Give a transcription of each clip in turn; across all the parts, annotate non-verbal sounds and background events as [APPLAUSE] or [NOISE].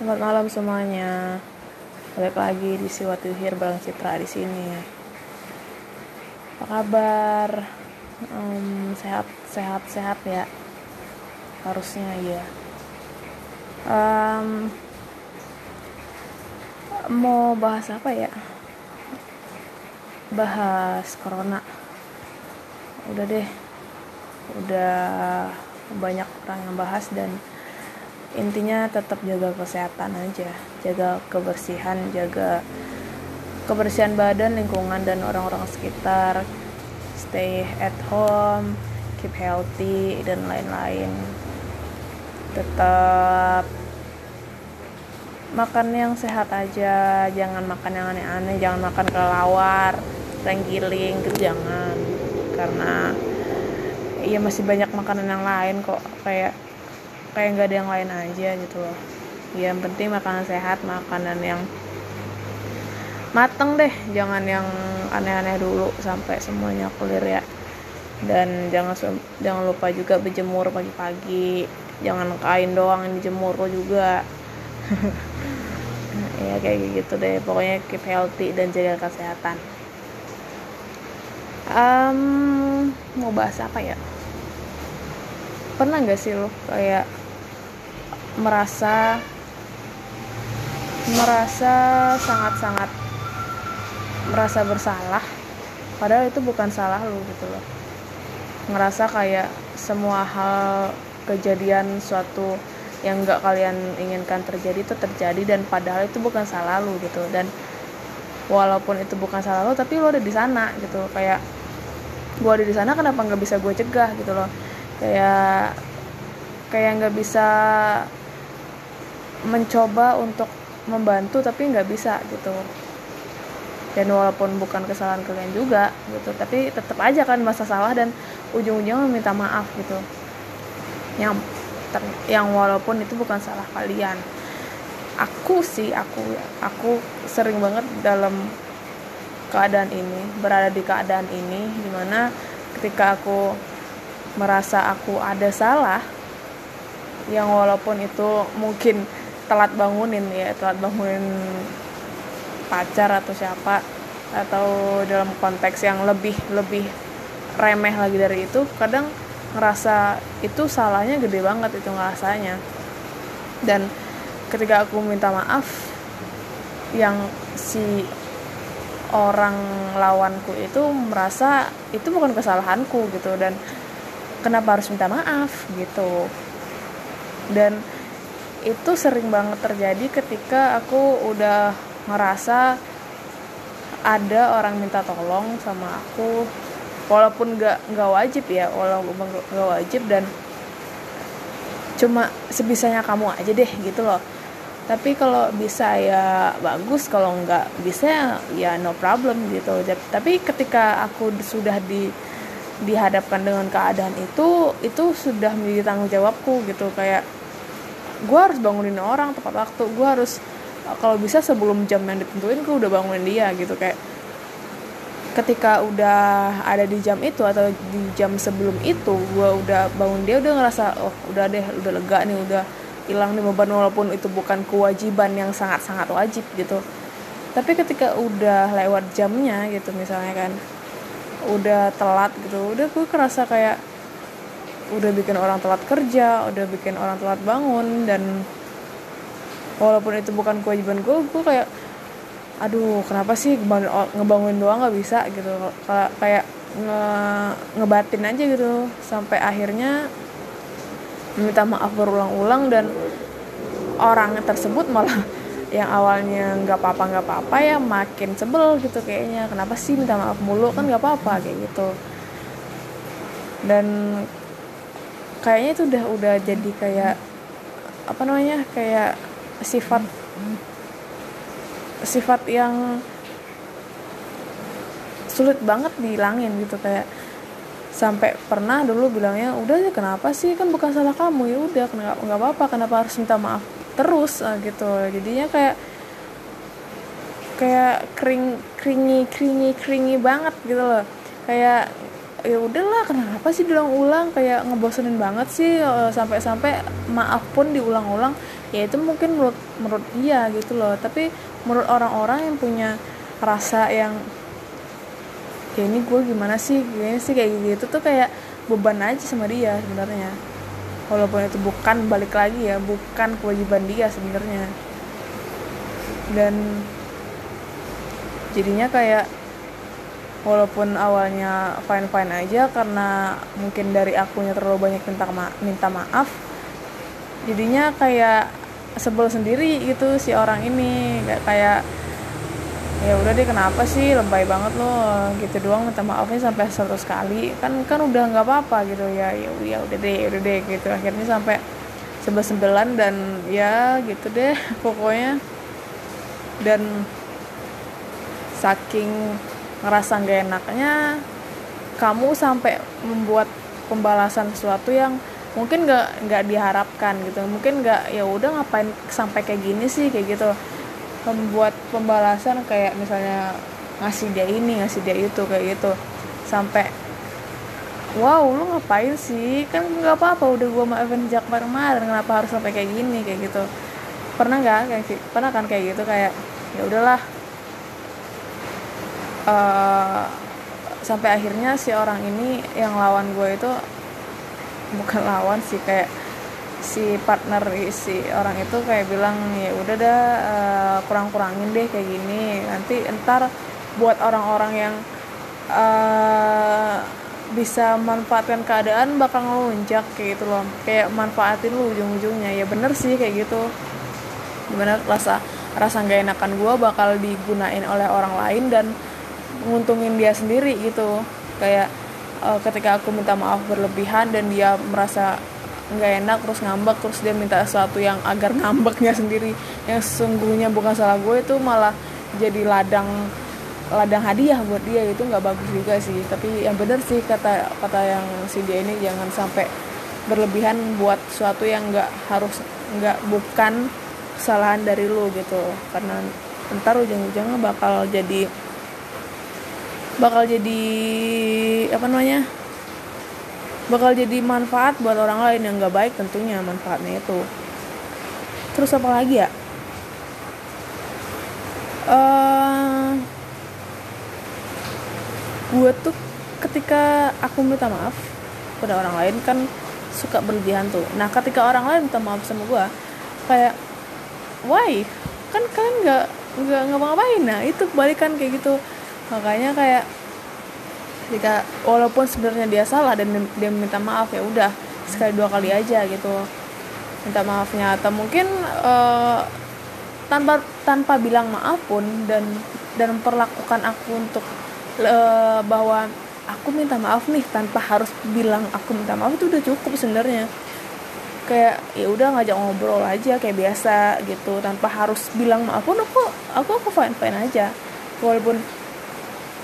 Selamat malam semuanya. Balik lagi di Siwat Yuhir Barang Citra di sini. Apa kabar? Um, sehat, sehat, sehat ya. Harusnya ya. Um, mau bahas apa ya? Bahas corona. Udah deh. Udah banyak orang yang bahas dan intinya tetap jaga kesehatan aja. Jaga kebersihan jaga kebersihan badan lingkungan dan orang-orang sekitar. Stay at home keep healthy dan lain-lain. Tetap makan yang sehat aja. Jangan makan yang aneh-aneh jangan makan kelelawar renggiling gitu jangan. Karena iya masih banyak makanan yang lain kok. Kayak kayak nggak ada yang lain aja gitu loh. Ya, yang penting makanan sehat makanan yang mateng deh. Jangan yang aneh-aneh dulu sampai semuanya clear ya. Dan jangan jangan lupa juga berjemur pagi-pagi. Jangan kain doang yang dijemur juga. [LAUGHS] Ya kayak gitu deh. Pokoknya keep healthy dan jaga kesehatan. Um, mau bahas apa ya? Pernah gak sih lo kayak merasa merasa sangat-sangat merasa bersalah. Padahal itu bukan salah lu gitu loh. Ngerasa kayak semua hal kejadian suatu yang nggak kalian inginkan terjadi itu terjadi dan padahal itu bukan salah lu gitu. Dan walaupun itu bukan salah lu tapi lu ada di sana gitu. Kayak gua ada di sana kenapa nggak bisa gue cegah gitu loh? Kayak kayak nggak bisa mencoba untuk membantu tapi nggak bisa gitu. Dan walaupun bukan kesalahan kalian juga gitu tapi tetap aja kan masa salah dan ujung-ujungnya meminta maaf gitu. Yang yang walaupun itu bukan salah kalian. Aku sih aku aku sering banget dalam keadaan ini berada di keadaan ini di mana ketika aku merasa aku ada salah yang walaupun itu mungkin telat bangunin ya telat bangunin pacar atau siapa atau dalam konteks yang lebih lebih remeh lagi dari itu kadang ngerasa itu salahnya gede banget itu ngerasanya. Dan ketika aku minta maaf yang si orang lawanku itu merasa itu bukan kesalahanku gitu dan kenapa harus minta maaf gitu. Dan itu sering banget terjadi ketika aku udah ngerasa ada orang minta tolong sama aku. Walaupun gak nggak wajib ya walaupun nggak wajib dan cuma sebisanya kamu aja deh gitu loh. Tapi kalau bisa ya bagus kalau nggak bisa ya no problem gitu. Tapi ketika aku sudah di dihadapkan dengan keadaan itu itu sudah menjadi tanggung jawabku gitu. Kayak gue harus bangunin orang tepat waktu. Gue harus kalau bisa sebelum jam yang ditentuin gue udah bangunin dia gitu. Kayak ketika udah ada di jam itu atau di jam sebelum itu gue udah bangun dia udah ngerasa oh udah deh udah lega nih udah hilang nih beban walaupun itu bukan kewajiban yang sangat sangat wajib gitu. Tapi ketika udah lewat jamnya gitu misalnya kan udah telat gitu udah gue kerasa kayak udah bikin orang telat kerja udah bikin orang telat bangun dan walaupun itu bukan kewajiban gue gue kayak aduh kenapa sih ngebangun doang nggak bisa? Gitu. Kayak nge ngebatin aja gitu. Sampai akhirnya minta maaf berulang-ulang dan orang tersebut malah [LAUGHS] yang awalnya nggak apa-apa nggak apa-apa ya makin sebel gitu kayaknya. Kenapa sih minta maaf mulu? Kan nggak apa-apa kayak gitu. Dan kayaknya itu udah udah jadi kayak apa namanya kayak sifat sifat yang sulit banget dihilangin gitu kayak sampai pernah dulu bilangnya udah ya kenapa sih? Kan bukan salah kamu. Ya udah nggak apa-apa kenapa harus minta maaf terus? Nah, gitu. Jadinya kayak kayak kering keringi keringi keringi banget gitu loh. Kayak ya udahlah kenapa sih diulang-ulang? Kayak ngebosenin banget sih eh, sampai-sampai maaf pun diulang-ulang. Ya itu mungkin menurut menurut dia gitu loh. Tapi menurut orang-orang yang punya rasa yang ya ini gue gimana sih? Gini sih kayak gitu tuh kayak beban aja sama dia sebenarnya. Walaupun itu bukan balik lagi ya bukan kewajiban dia sebenarnya. Dan jadinya kayak walaupun awalnya fine fine aja karena mungkin dari akunya terlalu banyak minta ma minta maaf jadinya kayak sebel sendiri gitu si orang ini. Kayak kayak ya udah deh kenapa sih? Lebay banget lo. Gitu doang minta maafnya sampai seratus kali. Kan kan udah nggak apa-apa gitu ya ya ya udah deh udah deh gitu. Akhirnya sampai sebelas sembilan dan ya gitu deh [LAUGHS] pokoknya. Dan saking ngerasa gak enaknya kamu sampai membuat pembalasan sesuatu yang mungkin nggak nggak diharapkan gitu. Mungkin nggak ya udah ngapain sampai kayak gini sih kayak gitu. Membuat pembalasan kayak misalnya ngasih dia ini ngasih dia itu kayak gitu. Sampai wow lu ngapain sih? Kan nggak apa-apa udah gua maafin sejak kemarin kenapa harus sampai kayak gini? Kayak gitu. Pernah nggak? Kayak pernah kan kayak gitu? Kayak ya udahlah uh, sampai akhirnya si orang ini yang lawan gue itu bukan lawan sih kayak si partner si orang itu kayak bilang ya udah dah uh, kurang-kurangin deh kayak gini nanti entar buat orang-orang yang uh, bisa manfaatkan keadaan bakal ngelunjak kayak gitu loh. Kayak manfaatin lu ujung-ujungnya. Ya bener sih kayak gitu. Bener rasa rasa nggak enakan gue bakal digunain oleh orang lain dan nguntungin dia sendiri gitu. Kayak uh, ketika aku minta maaf berlebihan dan dia merasa nggak enak terus ngambek terus dia minta sesuatu yang agar ngambeknya sendiri yang sesungguhnya bukan salah gue itu malah jadi ladang ladang hadiah buat dia. Itu nggak bagus juga sih. Tapi yang benar sih kata kata yang si dia ini jangan sampai berlebihan buat sesuatu yang nggak harus nggak bukan kesalahan dari lu gitu. Karena ntar ujung-ujungnya bakal jadi bakal jadi apa namanya bakal jadi manfaat buat orang lain yang nggak baik tentunya manfaatnya itu. Terus apa lagi ya? Uh, gue tuh ketika aku minta maaf pada orang lain kan suka berlebihan tuh. Nah ketika orang lain minta maaf sama gue kayak why? Kan kalian nggak nggak ngapa-ngapain nah itu balikan kayak gitu makanya kayak jika walaupun sebenarnya dia salah dan dia minta maaf ya udah sekali dua kali aja gitu. Minta maafnya atau mungkin uh, tanpa tanpa bilang maaf pun dan dan memperlakukan aku untuk uh, bahwa aku minta maaf nih tanpa harus bilang aku minta maaf itu udah cukup sebenarnya. Kayak ya udah ngajak ngobrol aja kayak biasa gitu tanpa harus bilang maaf pun aku aku aku fine fine aja. Walaupun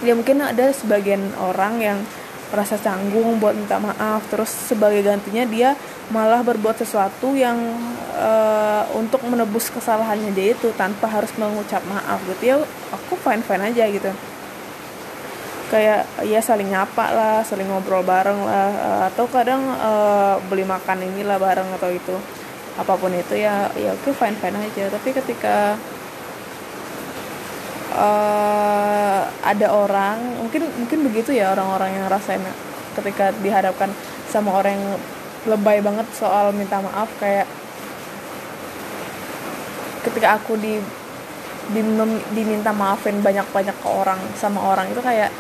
ya mungkin ada sebagian orang yang merasa canggung buat minta maaf terus sebagai gantinya dia malah berbuat sesuatu yang uh, untuk menebus kesalahannya dia itu tanpa harus mengucap maaf gitu. Ya aku fine fine aja gitu. Kayak ya saling nyapa lah saling ngobrol bareng lah atau kadang uh, beli makan inilah bareng atau itu. Apa pun itu ya ya oke fine fine aja. Tapi ketika uh, ada orang mungkin mungkin begitu ya orang-orang yang rasain ketika dihadapkan sama orang yang lebay banget soal minta maaf kayak ketika aku di diminta maafin banyak-banyak ke orang sama orang itu kayak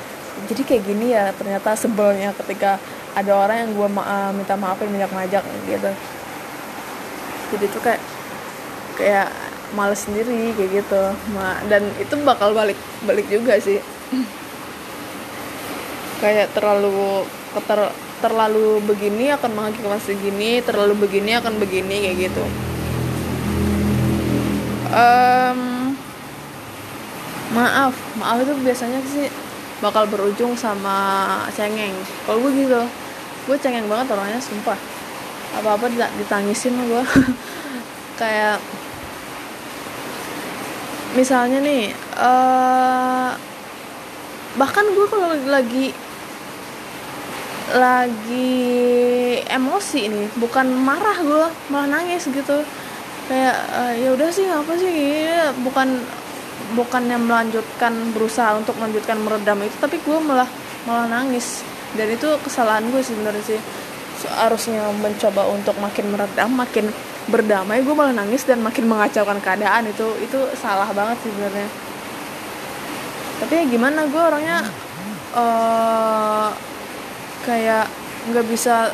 jadi kayak gini ya ternyata sebelnya ketika ada orang yang gue ma eh, minta maafin banyak ngajak gitu. Jadi tuh kayak kayak males sendiri kayak gitu. Dan itu bakal balik balik juga sih. Kayak terlalu ter, terlalu begini akan mengakibatkan segini terlalu begini akan begini kayak gitu. Um, maaf maaf itu biasanya sih bakal berujung sama cengeng. Kalau gue gitu gue cengeng banget orangnya sumpah. Apa apa ditangisin gue. [LAUGHS] Kayak misalnya nih uh, bahkan gue kalau lagi lagi emosi nih bukan marah gue malah nangis gitu. Kayak uh, ya udah sih apa sih? Ini bukan bukan yang melanjutkan berusaha untuk melanjutkan meredam itu tapi gue malah malah nangis. Dan itu kesalahan gue sebenarnya sih harusnya mencoba untuk makin meredam makin berdamai gue malah nangis dan makin mengacaukan keadaan. Itu itu salah banget sih sebenarnya. Tapi ya gimana gue orangnya uh, kayak nggak bisa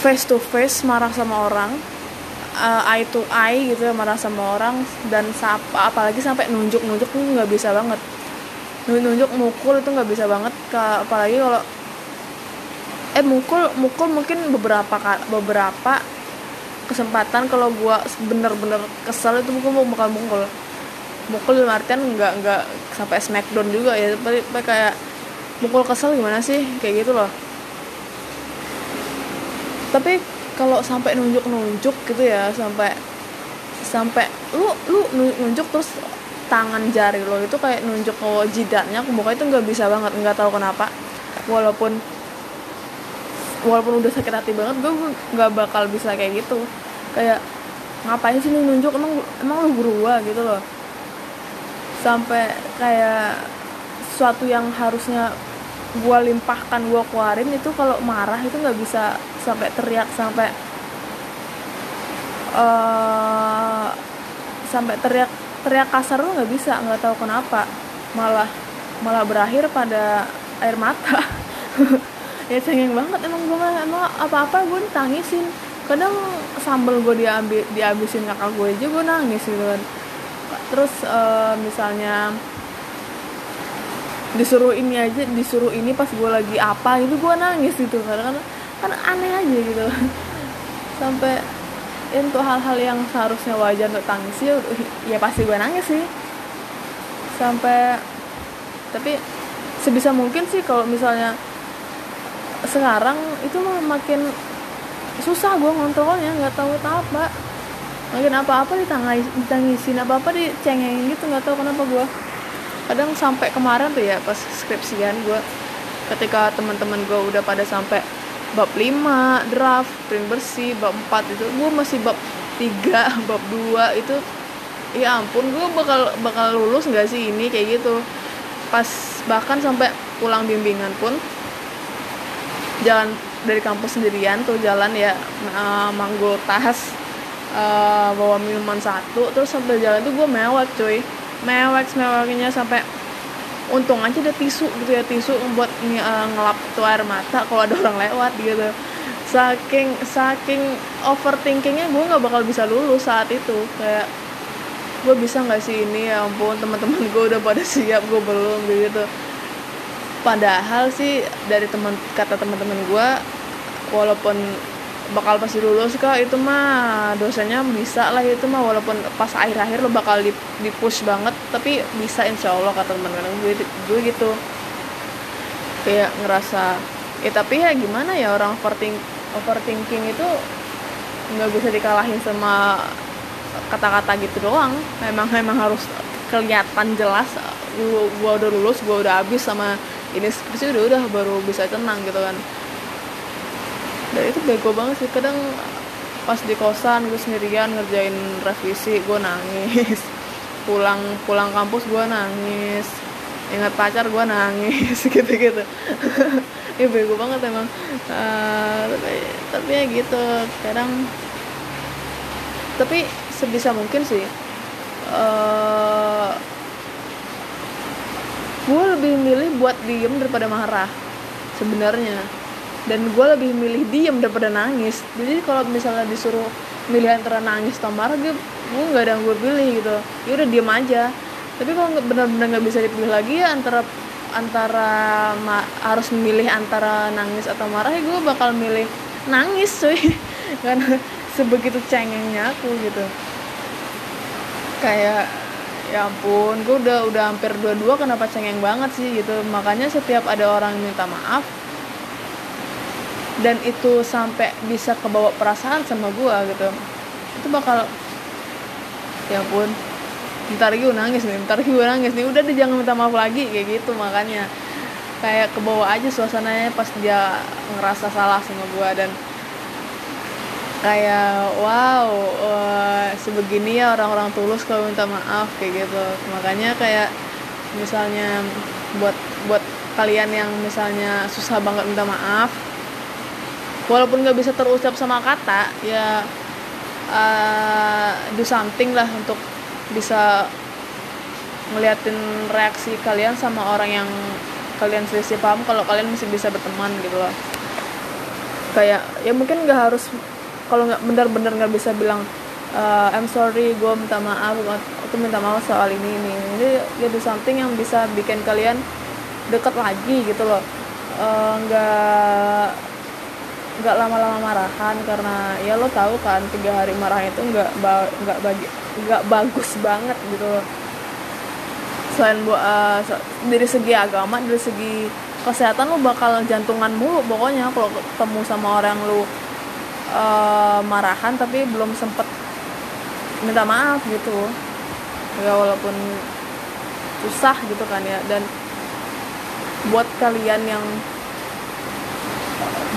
face to face marah sama orang uh, eye to eye gitu ya marah sama orang dan sapa apalagi sampai nunjuk nunjuk nggak bisa banget. Nunjuk mukul itu nggak bisa banget apalagi kalau eh mukul mukul mungkin beberapa beberapa kesempatan kalau gua bener-bener kesel itu mukul mau bakal mukul. Mukul dalam artian nggak nggak sampai smackdown juga ya tapi kayak mukul kesel gimana sih? Kayak gitu loh. Tapi kalau sampai nunjuk-nunjuk gitu ya sampai sampai lu lu nunjuk terus tangan jari lo itu kayak nunjuk ke jidatnya muka itu nggak bisa banget nggak tahu kenapa. Walaupun walaupun udah sakit hati banget gue nggak bakal bisa kayak gitu. Kayak ngapain sih lu nunjuk? Emang emang lu guru gua? Gitu loh. Sampai kayak sesuatu yang harusnya gue limpahkan gue keluarin itu kalau marah itu nggak bisa sampai teriak sampai uh, sampai teriak teriak kasar lo nggak bisa nggak tahu kenapa. Malah malah berakhir pada air mata [LAUGHS] ya cengeng banget emang gue emang apa apa gue tangisin kadang sambel gue diambil dihabisin kakak gue aja gue nangis gitu kan. Terus uh, misalnya disuruh ini aja disuruh ini pas gue lagi apa itu gue nangis gitu. Karena kan kan aneh aja gitu. [LAUGHS] Sampai untuk hal-hal yang seharusnya wajar untuk tangis ya, ya pasti gue nangis sih. Sampai tapi sebisa mungkin sih kalau misalnya sekarang itu makin susah gue ngontrolnya nggak tahu apa makin apa-apa ditangis ditangisin apa-apa dicengengin gitu nggak tahu kenapa gue kadang sampai kemarin tuh ya pas skripsian gue ketika teman-teman gue udah pada sampai bab 5 draft print bersih bab 4 itu gue masih bab 3 [LAUGHS] bab 2 itu ya ampun gue bakal bakal lulus nggak sih ini kayak gitu. Pas bahkan sampai pulang bimbingan pun jalan dari kampus sendirian tuh jalan ya uh, manggul tas uh, bawa minuman satu terus sampai jalan tuh gue mewek cuy. Mewek meweknya sampai untung aja ada tisu gitu ya tisu buat uh, ngelap tuh air mata kalau ada orang lewat gitu. Saking saking overthinkingnya gue nggak bakal bisa lulus saat itu. Kayak gue bisa nggak sih ini? Ya ampun teman-teman gue udah pada siap gue belum gitu padahal sih dari teman kata teman-teman gue walaupun bakal pasti lulus kak itu mah dosanya bisa lah itu mah walaupun pas akhir-akhir lo bakal di push banget tapi bisa insya Allah kata teman-teman gue gue gitu. Kayak ngerasa ya tapi ya gimana ya orang overthink overthinking itu nggak bisa dikalahin sama kata-kata gitu doang. Memang memang harus kelihatan jelas gue udah lulus gue udah habis sama ini skripsi udah udah baru bisa tenang gitu kan. Dan itu bego banget sih. Kadang pas di kosan gue sendirian ngerjain revisi gue nangis. [LAUGHS] Pulang pulang kampus gue nangis. Ingat pacar gue nangis gitu gitu ya bego banget emang. Uh, tapi tapi ya gitu. Kadang tapi sebisa mungkin sih uh, gue lebih milih buat diem daripada marah sebenarnya. Dan gue lebih milih diem daripada nangis. Jadi kalau misalnya disuruh milih antara nangis atau marah gue gue nggak ada yang gue pilih gitu. Ya udah diem aja. Tapi kalau benar-benar nggak bisa dipilih lagi ya antara antara ma, harus memilih antara nangis atau marah ya gue bakal milih nangis cuy. [LAUGHS] Karena sebegitu cengengnya aku gitu. Kayak ya ampun gue udah udah hampir dua-dua kenapa cengeng banget sih gitu. Makanya setiap ada orang minta maaf dan itu sampai bisa kebawa perasaan sama gue gitu. Itu bakal ya pun ntar gue nangis nih ntar gue nangis nih. Udah deh jangan minta maaf lagi kayak gitu makanya. Kayak kebawa aja suasananya pas dia ngerasa salah sama gue dan kayak wow uh, begini ya orang-orang tulus kalau minta maaf kayak gitu. Makanya kayak misalnya buat buat kalian yang misalnya susah banget minta maaf walaupun nggak bisa terucap sama kata ya uh, do something lah untuk bisa ngeliatin reaksi kalian sama orang yang kalian selisih paham kalau kalian masih bisa berteman gitu loh. Kayak ya mungkin nggak harus kalau nggak benar-benar nggak bisa bilang uh, I'm sorry gue minta maaf aku minta maaf soal ini ini ya do something yang bisa bikin kalian deket lagi gitu loh. Eh, nggak uh, nggak lama-lama marahan karena ya lo tahu kan tiga hari marah itu nggak ba nggak bagi nggak bagus banget gitu loh. Selain bu uh, dari segi agama dari segi kesehatan lo bakal jantungan mulu pokoknya kalau ketemu sama orang lo uh, marahan tapi belum sempet minta maaf gitu. Ya walaupun susah gitu kan ya. Dan buat kalian yang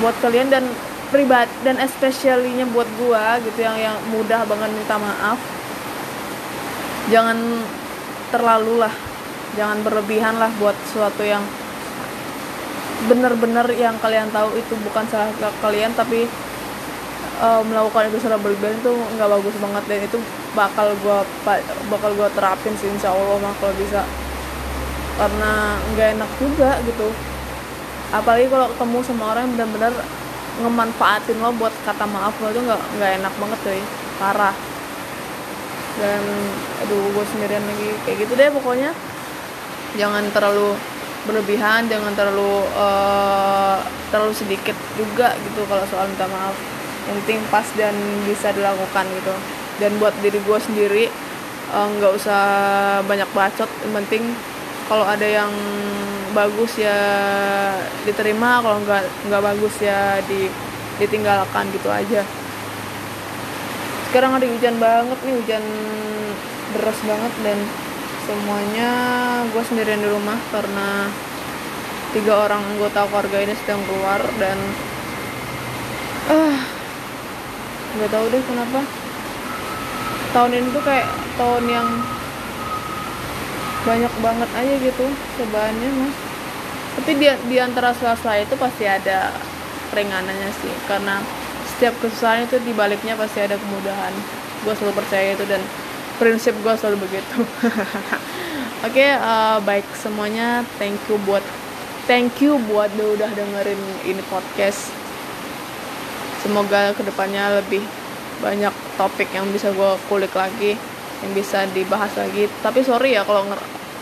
buat kalian dan pribadi dan especially-nya buat gua gitu yang yang mudah banget minta maaf jangan terlalu lah. Jangan berlebihan lah buat sesuatu yang benar-benar yang kalian tahu itu bukan salah kalian tapi uh, melakukan itu secara berlebihan itu nggak bagus banget dan itu bakal gua bakal gua terapin sih insya Allah mah kalau bisa. Karena nggak enak juga gitu. Apalagi kalau ketemu sama orang yang benar-benar ngemanfaatin lo buat kata maaf lo itu nggak nggak enak banget deh parah. Dan aduh gue sendirian lagi. Kayak gitu deh pokoknya. Jangan terlalu berlebihan jangan terlalu uh, terlalu sedikit juga gitu kalau soal minta maaf yang penting pas dan bisa dilakukan gitu. Dan buat diri gue sendiri eh, nggak uh, usah banyak bacot. Yang penting kalau ada yang bagus ya diterima kalau nggak nggak bagus ya di ditinggalkan gitu aja. Sekarang ada hujan banget nih hujan deras banget dan semuanya gue sendirian di rumah karena tiga orang anggota keluarga ini sedang keluar dan ah uh, nggak tahu deh kenapa. Tahun ini tuh kayak tahun yang banyak banget aja gitu cobaannya mah tapi di, di antara sela-sela itu pasti ada keringanannya sih karena setiap kesusahan itu dibaliknya pasti ada kemudahan. Gue selalu percaya itu dan prinsip gue selalu begitu. [LAUGHS] Oke okay, uh, baik semuanya. Thank you buat thank you buat udah dengerin ini podcast semoga ke depannya lebih banyak topik yang bisa gue kulik lagi yang bisa dibahas lagi. Tapi sorry ya kalau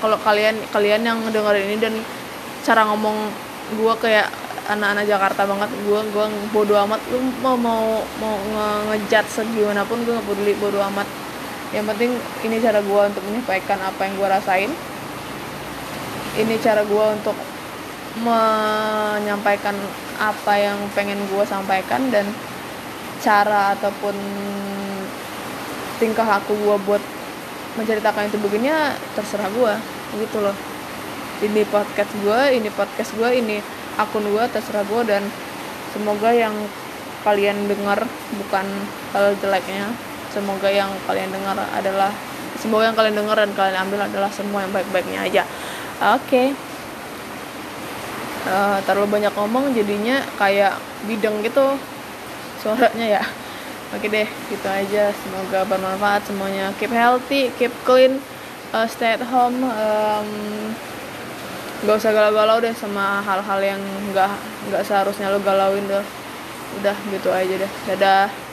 kalau kalian kalian yang dengerin ini dan cara ngomong gue kayak anak-anak Jakarta banget gue gue bodoh amat. Lu mau mau mau nge ngejat segimana pun gue nggak peduli bodoh amat. Yang penting ini cara gue untuk menyampaikan apa yang gue rasain. Ini cara gue untuk menyampaikan apa yang pengen gue sampaikan dan cara ataupun tingkah laku gue buat menceritakan itu begini ya terserah gue gitu loh. Ini podcast gue ini podcast gue ini akun gue terserah gue dan semoga yang kalian dengar bukan hal jeleknya. Semoga yang kalian dengar adalah semoga yang kalian dengar dan kalian ambil adalah semua yang baik-baiknya aja. Oke. okay. Uh, terlalu banyak ngomong jadinya kayak bidang gitu suaranya ya. Oke deh gitu aja. Semoga bermanfaat semuanya. Keep healthy keep clean uh, stay at home um, gak usah galau-galau deh sama hal-hal yang nggak nggak seharusnya lo galauin deh. Udah gitu aja deh. Dadah